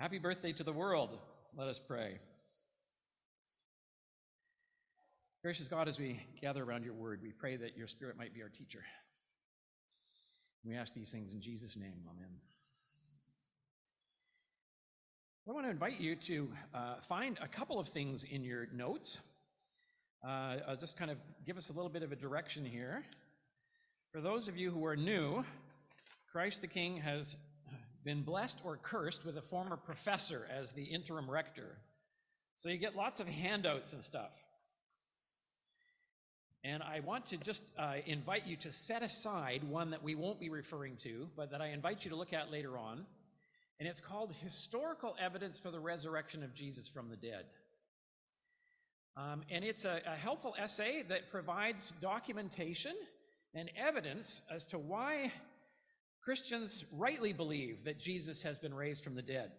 Happy birthday to the world. Let us pray. Gracious God, as we gather around your word, we pray that your spirit might be our teacher. We ask these things in Jesus' name. Amen. I want to invite you to uh, find a couple of things in your notes. Uh, I'll just kind of give us a little bit of a direction here. For those of you who are new, Christ the King has been blessed or cursed with a former professor as the interim rector. So you get lots of handouts and stuff. And I want to just uh, invite you to set aside one that we won't be referring to, but that I invite you to look at later on. And it's called Historical Evidence for the Resurrection of Jesus from the Dead. Um, and it's a, a helpful essay that provides documentation and evidence as to why Christians rightly believe that Jesus has been raised from the dead.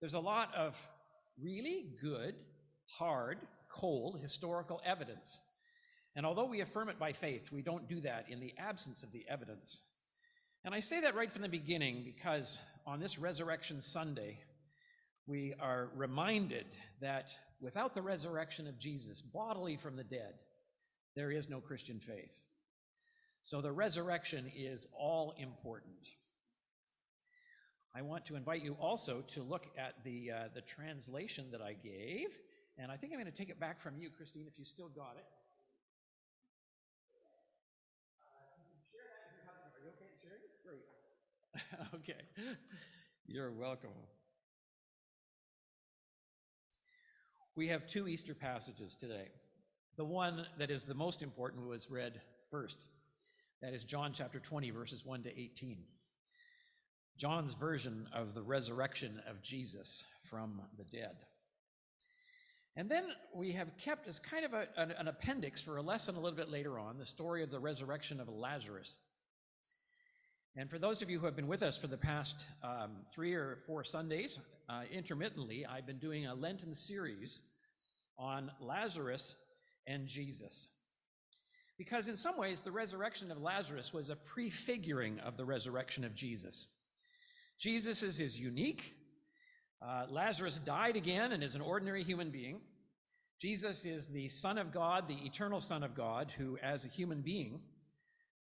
There's a lot of really good, hard, cold historical evidence. And although we affirm it by faith, we don't do that in the absence of the evidence. And I say that right from the beginning because on this Resurrection Sunday, we are reminded that without the resurrection of Jesus bodily from the dead, there is no Christian faith. So the resurrection is all important. I want to invite you also to look at the, uh, the translation that I gave. And I think I'm going to take it back from you, Christine, if you still got it. Great. okay. You're welcome. We have two Easter passages today. The one that is the most important was read first. That is John chapter 20, verses 1 to 18. John's version of the resurrection of Jesus from the dead. And then we have kept as kind of a, an, an, appendix for a lesson a little bit later on the story of the resurrection of Lazarus. And for those of you who have been with us for the past um, three or four Sundays, uh, intermittently, I've been doing a Lenten series on Lazarus and Jesus. Because in some ways, the resurrection of Lazarus was a prefiguring of the resurrection of Jesus. Jesus is, is unique. Uh, Lazarus died again and is an ordinary human being. Jesus is the Son of God, the eternal Son of God, who, as a human being,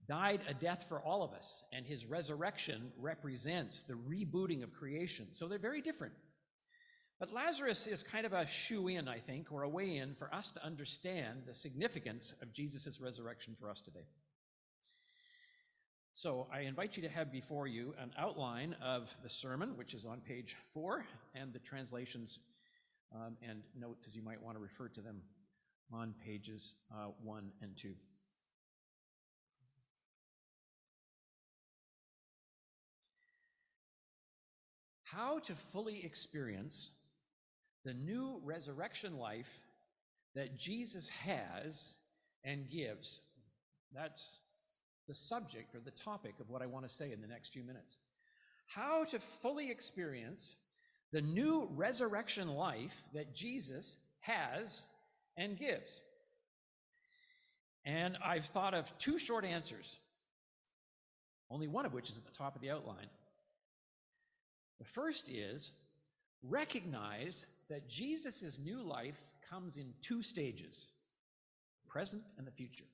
died a death for all of us, and his resurrection represents the rebooting of creation. So they're very different. But Lazarus is kind of a shoe in, I think, or a way in for us to understand the significance of Jesus' resurrection for us today. So I invite you to have before you an outline of the sermon, which is on page four, and the translations um, and notes as you might want to refer to them on pages uh, one and two. How to fully experience the new resurrection life that Jesus has and gives. That's the subject or the topic of what I want to say in the next few minutes. How to fully experience the new resurrection life that Jesus has and gives. And I've thought of two short answers, only one of which is at the top of the outline. The first is recognize that Jesus' new life comes in two stages present and the future.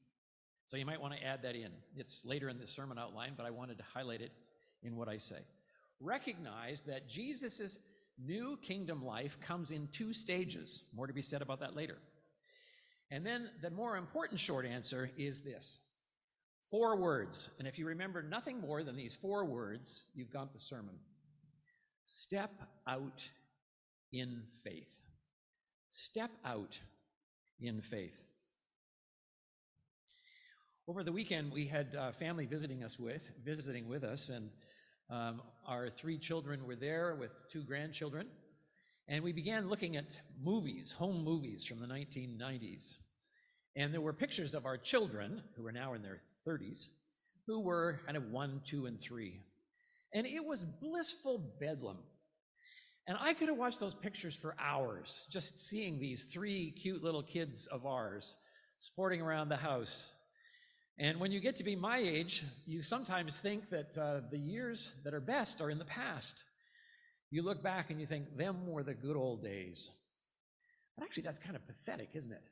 So you might want to add that in. It's later in the sermon outline, but I wanted to highlight it in what I say. Recognize that Jesus' new kingdom life comes in two stages. More to be said about that later. And then the more important short answer is this four words. And if you remember nothing more than these four words, you've got the sermon. Step out in faith. Step out in faith. Over the weekend, we had uh, family visiting us with visiting with us, and um, our three children were there with two grandchildren, and we began looking at movies, home movies from the 1990s. And there were pictures of our children, who are now in their 30s, who were kind of one, two, and three. And it was blissful bedlam. And I could have watched those pictures for hours, just seeing these three cute little kids of ours sporting around the house. And when you get to be my age, you sometimes think that uh, the years that are best are in the past. You look back and you think, them were the good old days. But actually, that's kind of pathetic, isn't it?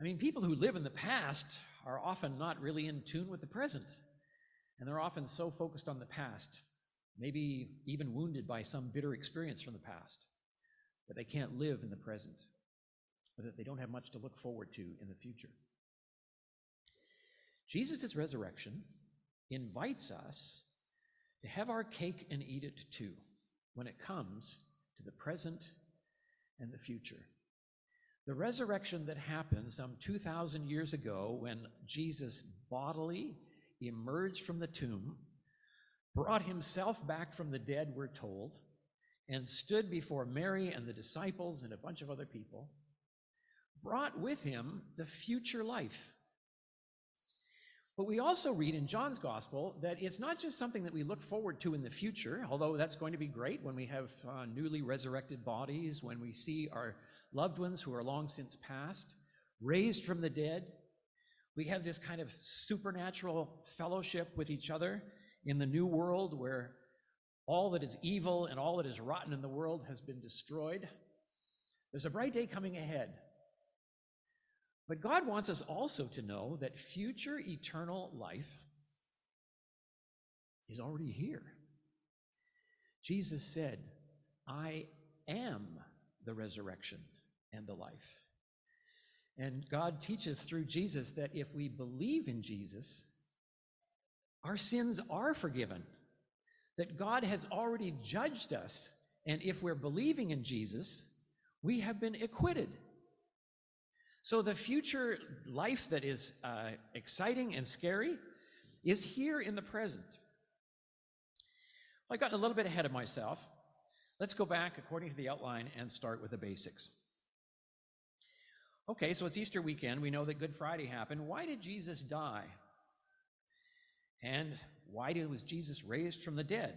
I mean, people who live in the past are often not really in tune with the present. And they're often so focused on the past, maybe even wounded by some bitter experience from the past, that they can't live in the present, or that they don't have much to look forward to in the future. Jesus' resurrection invites us to have our cake and eat it too when it comes to the present and the future. The resurrection that happened some 2,000 years ago when Jesus bodily emerged from the tomb, brought himself back from the dead, we're told, and stood before Mary and the disciples and a bunch of other people, brought with him the future life. But we also read in John's gospel that it's not just something that we look forward to in the future, although that's going to be great when we have uh, newly resurrected bodies, when we see our loved ones who are long since passed, raised from the dead. We have this kind of supernatural fellowship with each other in the new world where all that is evil and all that is rotten in the world has been destroyed. There's a bright day coming ahead. But God wants us also to know that future eternal life is already here. Jesus said, I am the resurrection and the life. And God teaches through Jesus that if we believe in Jesus, our sins are forgiven, that God has already judged us. And if we're believing in Jesus, we have been acquitted. So the future life that is uh, exciting and scary is here in the present. I got a little bit ahead of myself. Let's go back according to the outline and start with the basics. Okay, so it's Easter weekend. We know that Good Friday happened. Why did Jesus die? And why did, was Jesus raised from the dead?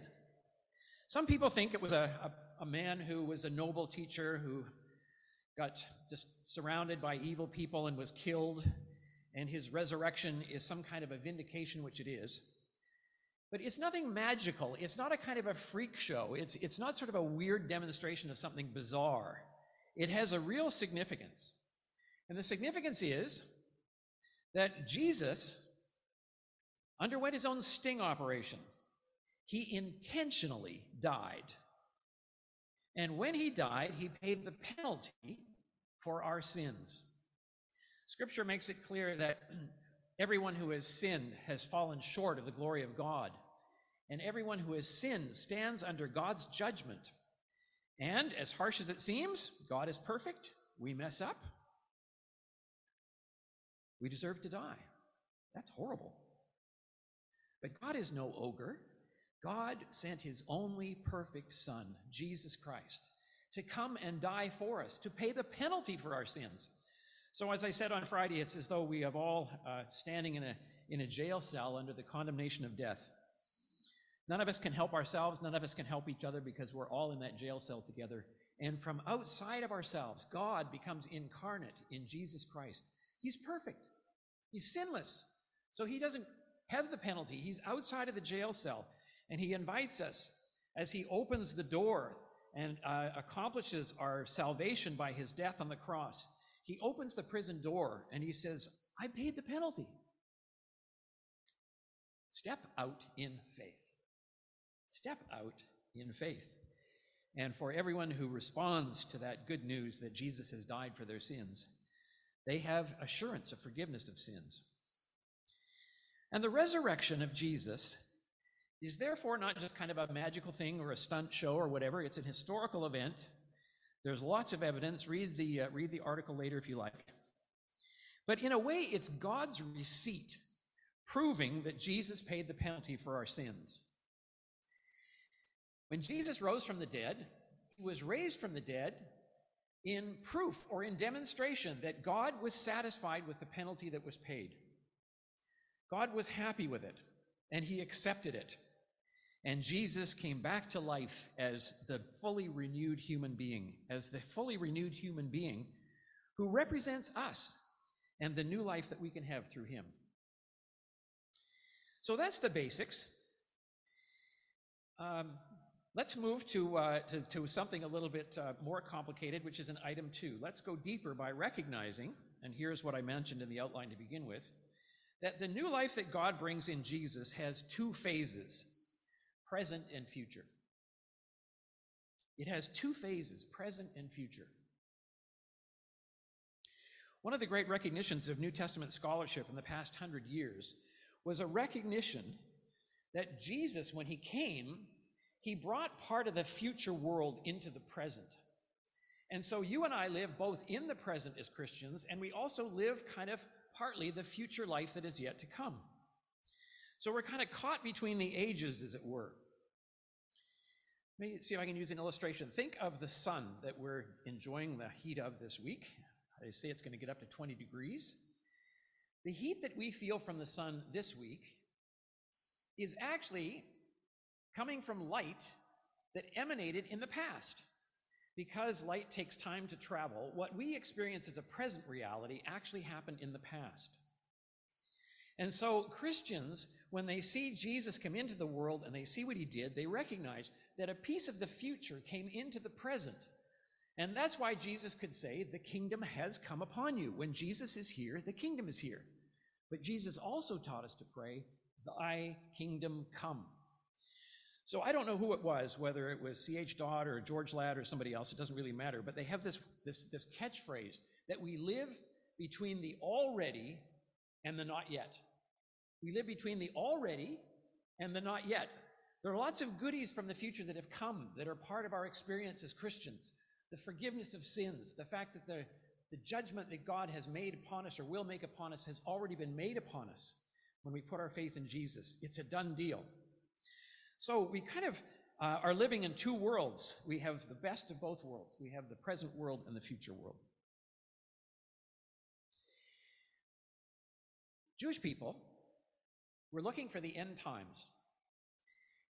Some people think it was a, a, a man who was a noble teacher who got just surrounded by evil people and was killed, and his resurrection is some kind of a vindication, which it is. But it's nothing magical. It's not a kind of a freak show. It's, it's not sort of a weird demonstration of something bizarre. It has a real significance. And the significance is that Jesus underwent his own sting operation. He intentionally died. And when he died, he paid the penalty for our sins. Scripture makes it clear that everyone who has sinned has fallen short of the glory of God. And everyone who has sinned stands under God's judgment. And as harsh as it seems, God is perfect. We mess up. We deserve to die. That's horrible. But God is no ogre. God sent his only perfect Son, Jesus Christ, to come and die for us, to pay the penalty for our sins. So, as I said on Friday, it's as though we have all uh, standing in a, in a jail cell under the condemnation of death. None of us can help ourselves, none of us can help each other because we're all in that jail cell together. And from outside of ourselves, God becomes incarnate in Jesus Christ He's perfect. He's sinless. So he doesn't have the penalty. He's outside of the jail cell. And he invites us as he opens the door and uh, accomplishes our salvation by his death on the cross. He opens the prison door and he says, I paid the penalty. Step out in faith. Step out in faith. And for everyone who responds to that good news that Jesus has died for their sins, they have assurance of forgiveness of sins. And the resurrection of Jesus is therefore not just kind of a magical thing or a stunt show or whatever. It's an historical event. There's lots of evidence. Read the, uh, read the article later if you like. But in a way, it's God's receipt proving that Jesus paid the penalty for our sins. When Jesus rose from the dead, he was raised from the dead in proof or in demonstration that God was satisfied with the penalty that was paid. God was happy with it, and he accepted it. And Jesus came back to life as the fully renewed human being, as the fully renewed human being who represents us and the new life that we can have through him. So that's the basics. Um, Let's move to, uh, to, to something a little bit uh, more complicated, which is an item two. Let's go deeper by recognizing, and here's what I mentioned in the outline to begin with, that the new life that God brings in Jesus has two phases present and future. It has two phases present and future. One of the great recognitions of New Testament scholarship in the past hundred years was a recognition that Jesus, when he came, he brought part of the future world into the present. And so you and I live both in the present as Christians, and we also live kind of partly the future life that is yet to come. So we're kind of caught between the ages, as it were. Let me see if I can use an illustration. Think of the sun that we're enjoying the heat of this week. They say it's going to get up to 20 degrees. The heat that we feel from the sun this week is actually coming from light that emanated in the past. Because light takes time to travel, what we experience as a present reality actually happened in the past. And so, Christians, when they see Jesus come into the world and they see what he did, they recognize that a piece of the future came into the present. And that's why Jesus could say, The kingdom has come upon you. When Jesus is here, the kingdom is here. But Jesus also taught us to pray, Thy kingdom come. So I don't know who it was, whether it was C.H. Dodd or George Ladd or somebody else, it doesn't really matter. But they have this, this, this catchphrase that we live between the already and the not yet. We live between the already and the not yet. There are lots of goodies from the future that have come that are part of our experience as Christians. The forgiveness of sins, the fact that the, the judgment that God has made upon us or will make upon us has already been made upon us when we put our faith in Jesus. It's a done deal. So we kind of uh, are living in two worlds. We have the best of both worlds. We have the present world and the future world. Jewish people were looking for the end times,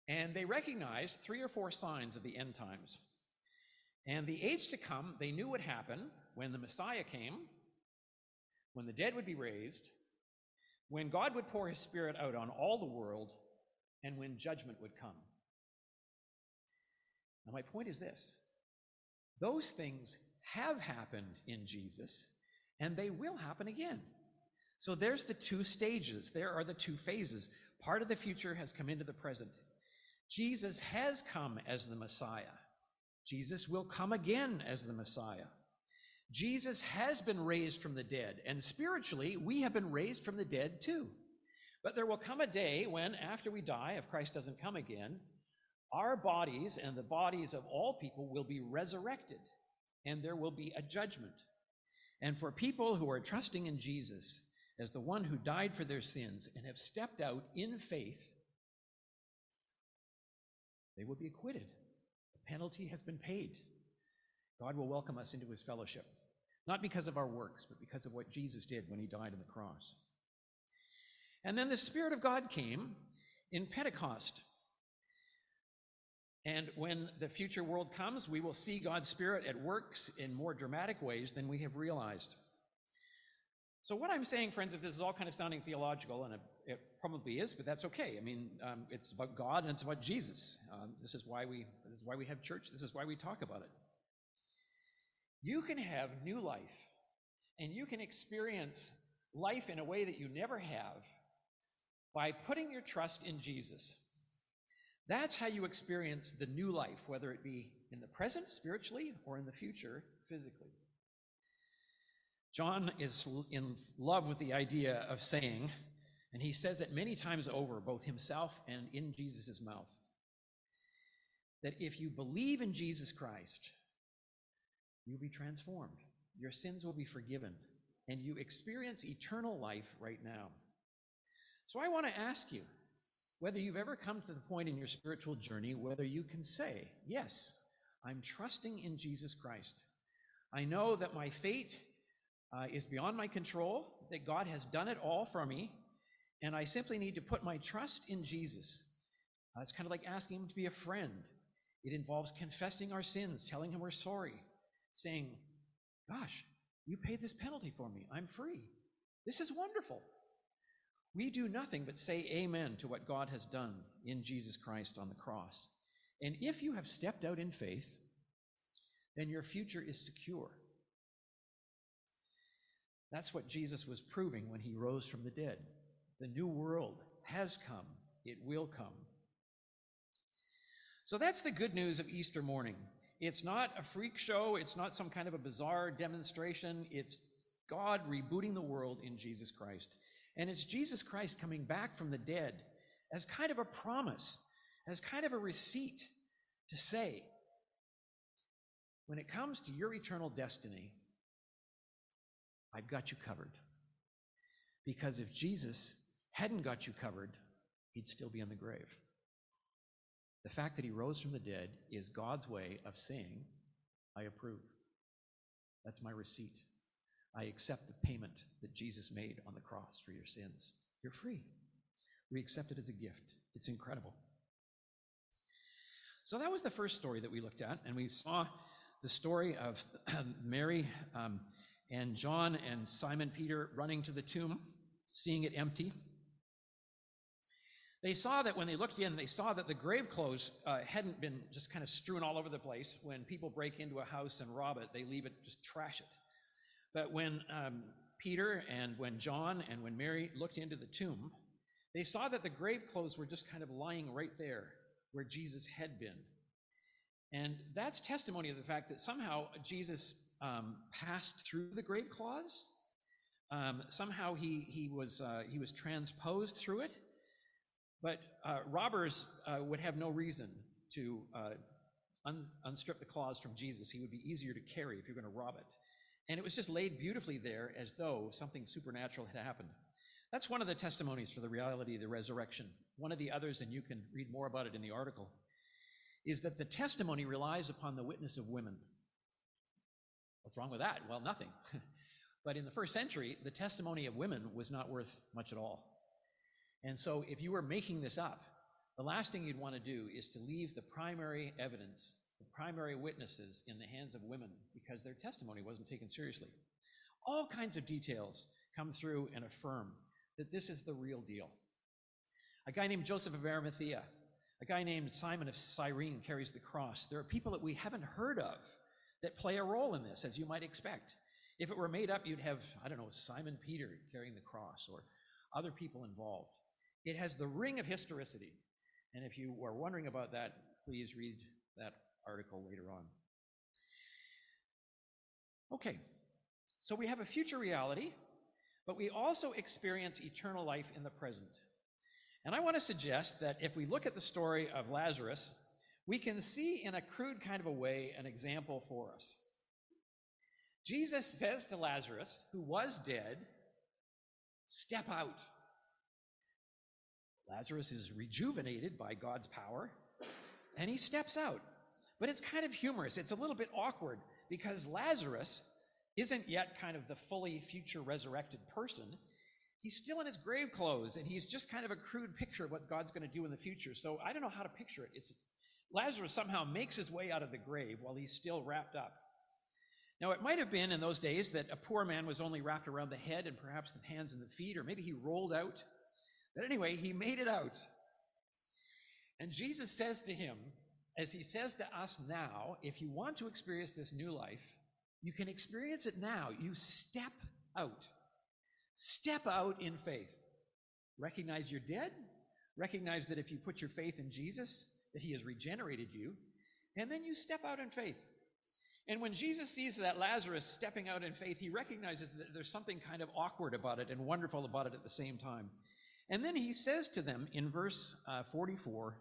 and they recognized three or four signs of the end times. And the age to come, they knew would happen when the Messiah came, when the dead would be raised, when God would pour his Spirit out on all the world, and when judgment would come. Now, my point is this those things have happened in Jesus, and they will happen again. So there's the two stages, there are the two phases. Part of the future has come into the present. Jesus has come as the Messiah. Jesus will come again as the Messiah. Jesus has been raised from the dead, and spiritually, we have been raised from the dead too. But there will come a day when, after we die, if Christ doesn't come again, our bodies and the bodies of all people will be resurrected, and there will be a judgment. And for people who are trusting in Jesus as the one who died for their sins and have stepped out in faith, they will be acquitted. The penalty has been paid. God will welcome us into his fellowship, not because of our works, but because of what Jesus did when he died on the cross. And then the Spirit of God came in Pentecost. And when the future world comes, we will see God's Spirit at work in more dramatic ways than we have realized. So, what I'm saying, friends, if this is all kind of sounding theological, and it, it probably is, but that's okay. I mean, um, it's about God and it's about Jesus. Um, this is why we this is why we have church. This is why we talk about it. You can have new life, and you can experience life in a way that you never have by putting your trust in Jesus. That's how you experience the new life, whether it be in the present spiritually or in the future physically. John is in love with the idea of saying, and he says it many times over, both himself and in Jesus' mouth, that if you believe in Jesus Christ, you'll be transformed. Your sins will be forgiven, and you experience eternal life right now. So I want to ask you whether you've ever come to the point in your spiritual journey whether you can say, Yes, I'm trusting in Jesus Christ. I know that my fate uh, is beyond my control, that God has done it all for me, and I simply need to put my trust in Jesus. Uh, it's kind of like asking Him to be a friend. It involves confessing our sins, telling Him we're sorry, saying, Gosh, you paid this penalty for me. I'm free. This is wonderful. We do nothing but say amen to what God has done in Jesus Christ on the cross. And if you have stepped out in faith, then your future is secure. That's what Jesus was proving when he rose from the dead. The new world has come, it will come. So that's the good news of Easter morning. It's not a freak show, it's not some kind of a bizarre demonstration. It's God rebooting the world in Jesus Christ. And it's Jesus Christ coming back from the dead as kind of a promise, as kind of a receipt to say, when it comes to your eternal destiny, I've got you covered. Because if Jesus hadn't got you covered, he'd still be in the grave. The fact that he rose from the dead is God's way of saying, I approve. That's my receipt. I accept the payment that Jesus made on the cross for your sins. You're free. We accept it as a gift. It's incredible. So that was the first story that we looked at, and we saw the story of Mary um, and John and Simon Peter running to the tomb, seeing it empty. They saw that when they looked in, they saw that the grave clothes uh, hadn't been just kind of strewn all over the place. When people break into a house and rob it, they leave it, just trash it. But when um, Peter and when John and when Mary looked into the tomb, they saw that the grave clothes were just kind of lying right there where Jesus had been. And that's testimony of the fact that somehow Jesus um, passed through the grave cloths. Um, somehow he, he, was, uh, he was transposed through it. But uh, robbers uh, would have no reason to uh, un- unstrip the cloths from Jesus. He would be easier to carry if you're going to rob it. And it was just laid beautifully there as though something supernatural had happened. That's one of the testimonies for the reality of the resurrection. One of the others, and you can read more about it in the article, is that the testimony relies upon the witness of women. What's wrong with that? Well, nothing. but in the first century, the testimony of women was not worth much at all. And so, if you were making this up, the last thing you'd want to do is to leave the primary evidence, the primary witnesses, in the hands of women because their testimony wasn't taken seriously. All kinds of details come through and affirm that this is the real deal. A guy named Joseph of Arimathea, a guy named Simon of Cyrene carries the cross. There are people that we haven't heard of that play a role in this, as you might expect. If it were made up, you'd have, I don't know, Simon Peter carrying the cross or other people involved. It has the ring of historicity. And if you are wondering about that, please read that article later on. Okay, so we have a future reality, but we also experience eternal life in the present. And I want to suggest that if we look at the story of Lazarus, we can see in a crude kind of a way an example for us. Jesus says to Lazarus, who was dead, Step out. Lazarus is rejuvenated by God's power, and he steps out. But it's kind of humorous. It's a little bit awkward because Lazarus isn't yet kind of the fully future resurrected person he's still in his grave clothes and he's just kind of a crude picture of what God's going to do in the future. So I don't know how to picture it. It's Lazarus somehow makes his way out of the grave while he's still wrapped up. Now, it might have been in those days that a poor man was only wrapped around the head and perhaps the hands and the feet, or maybe he rolled out. But anyway, he made it out. And Jesus says to him, as he says to us now, if you want to experience this new life, you can experience it now. You step out. Step out in faith. Recognize you're dead. Recognize that if you put your faith in Jesus, that he has regenerated you. And then you step out in faith. And when Jesus sees that Lazarus stepping out in faith, he recognizes that there's something kind of awkward about it and wonderful about it at the same time. And then he says to them in verse uh, 44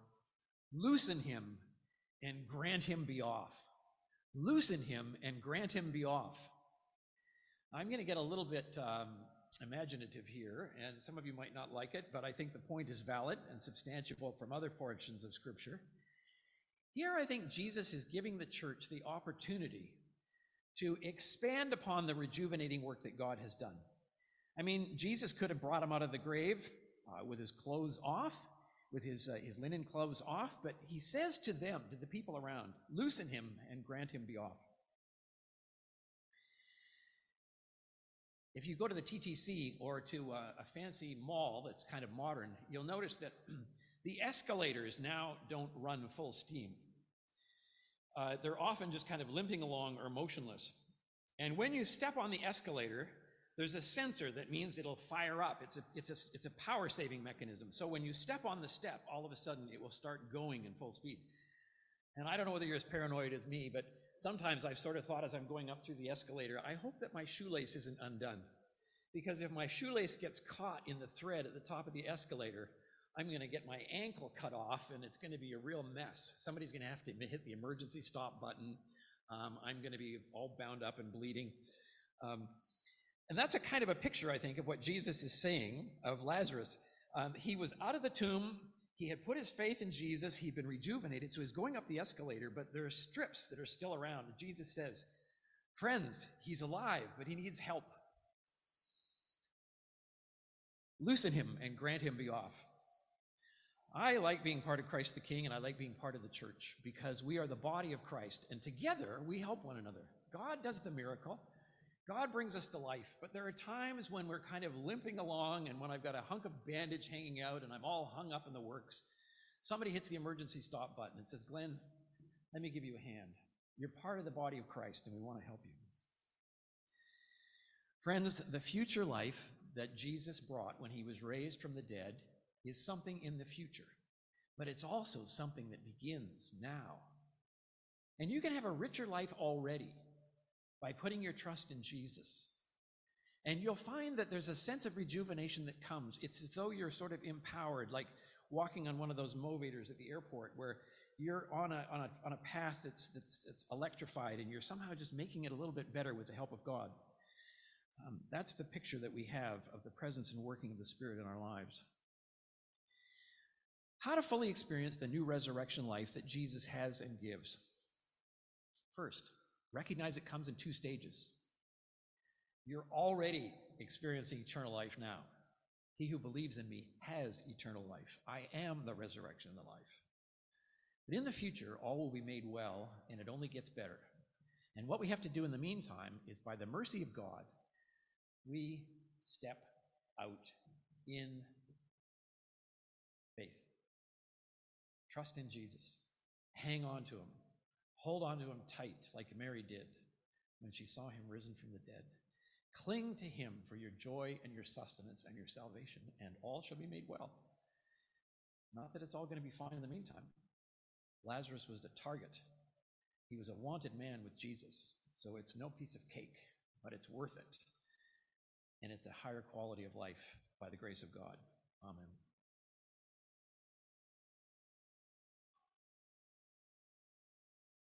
Loosen him and grant him be off. Loosen him and grant him be off. I'm going to get a little bit um, imaginative here, and some of you might not like it, but I think the point is valid and substantiable from other portions of Scripture. Here, I think Jesus is giving the church the opportunity to expand upon the rejuvenating work that God has done. I mean, Jesus could have brought him out of the grave uh, with his clothes off, with his, uh, his linen clothes off, but he says to them, to the people around, loosen him and grant him be off. If you go to the TTC or to a, a fancy mall that's kind of modern, you'll notice that the escalators now don't run full steam. uh, they're often just kind of limping along or motionless. And when you step on the escalator, there's a sensor that means it'll fire up. It's a, it's a, it's a power saving mechanism. So when you step on the step, all of a sudden it will start going in full speed. And I don't know whether you're as paranoid as me, but sometimes I've sort of thought as I'm going up through the escalator, I hope that my shoelace isn't undone. Because if my shoelace gets caught in the thread at the top of the escalator, I'm going to get my ankle cut off and it's going to be a real mess. Somebody's going to have to hit the emergency stop button. Um, I'm going to be all bound up and bleeding. Um, and that's a kind of a picture, I think, of what Jesus is saying of Lazarus. Um, he was out of the tomb. He had put his faith in Jesus. He'd been rejuvenated. So he's going up the escalator, but there are strips that are still around. Jesus says, Friends, he's alive, but he needs help. Loosen him and grant him be off. I like being part of Christ the King and I like being part of the church because we are the body of Christ and together we help one another. God does the miracle. God brings us to life, but there are times when we're kind of limping along and when I've got a hunk of bandage hanging out and I'm all hung up in the works. Somebody hits the emergency stop button and says, Glenn, let me give you a hand. You're part of the body of Christ and we want to help you. Friends, the future life that Jesus brought when he was raised from the dead is something in the future, but it's also something that begins now. And you can have a richer life already by putting your trust in Jesus. And you'll find that there's a sense of rejuvenation that comes. It's as though you're sort of empowered, like walking on one of those movators at the airport where you're on a, on a, on a path that's, that's, that's electrified and you're somehow just making it a little bit better with the help of God. Um, that's the picture that we have of the presence and working of the Spirit in our lives. How to fully experience the new resurrection life that Jesus has and gives. First, recognize it comes in two stages. You're already experiencing eternal life now. He who believes in me has eternal life. I am the resurrection and the life. But in the future, all will be made well, and it only gets better. And what we have to do in the meantime is, by the mercy of God, we step out in faith. Trust in Jesus. Hang on to him. Hold on to him tight, like Mary did when she saw him risen from the dead. Cling to him for your joy and your sustenance and your salvation, and all shall be made well. Not that it's all going to be fine in the meantime. Lazarus was the target. He was a wanted man with Jesus. So it's no piece of cake, but it's worth it. And it's a higher quality of life by the grace of God. Amen.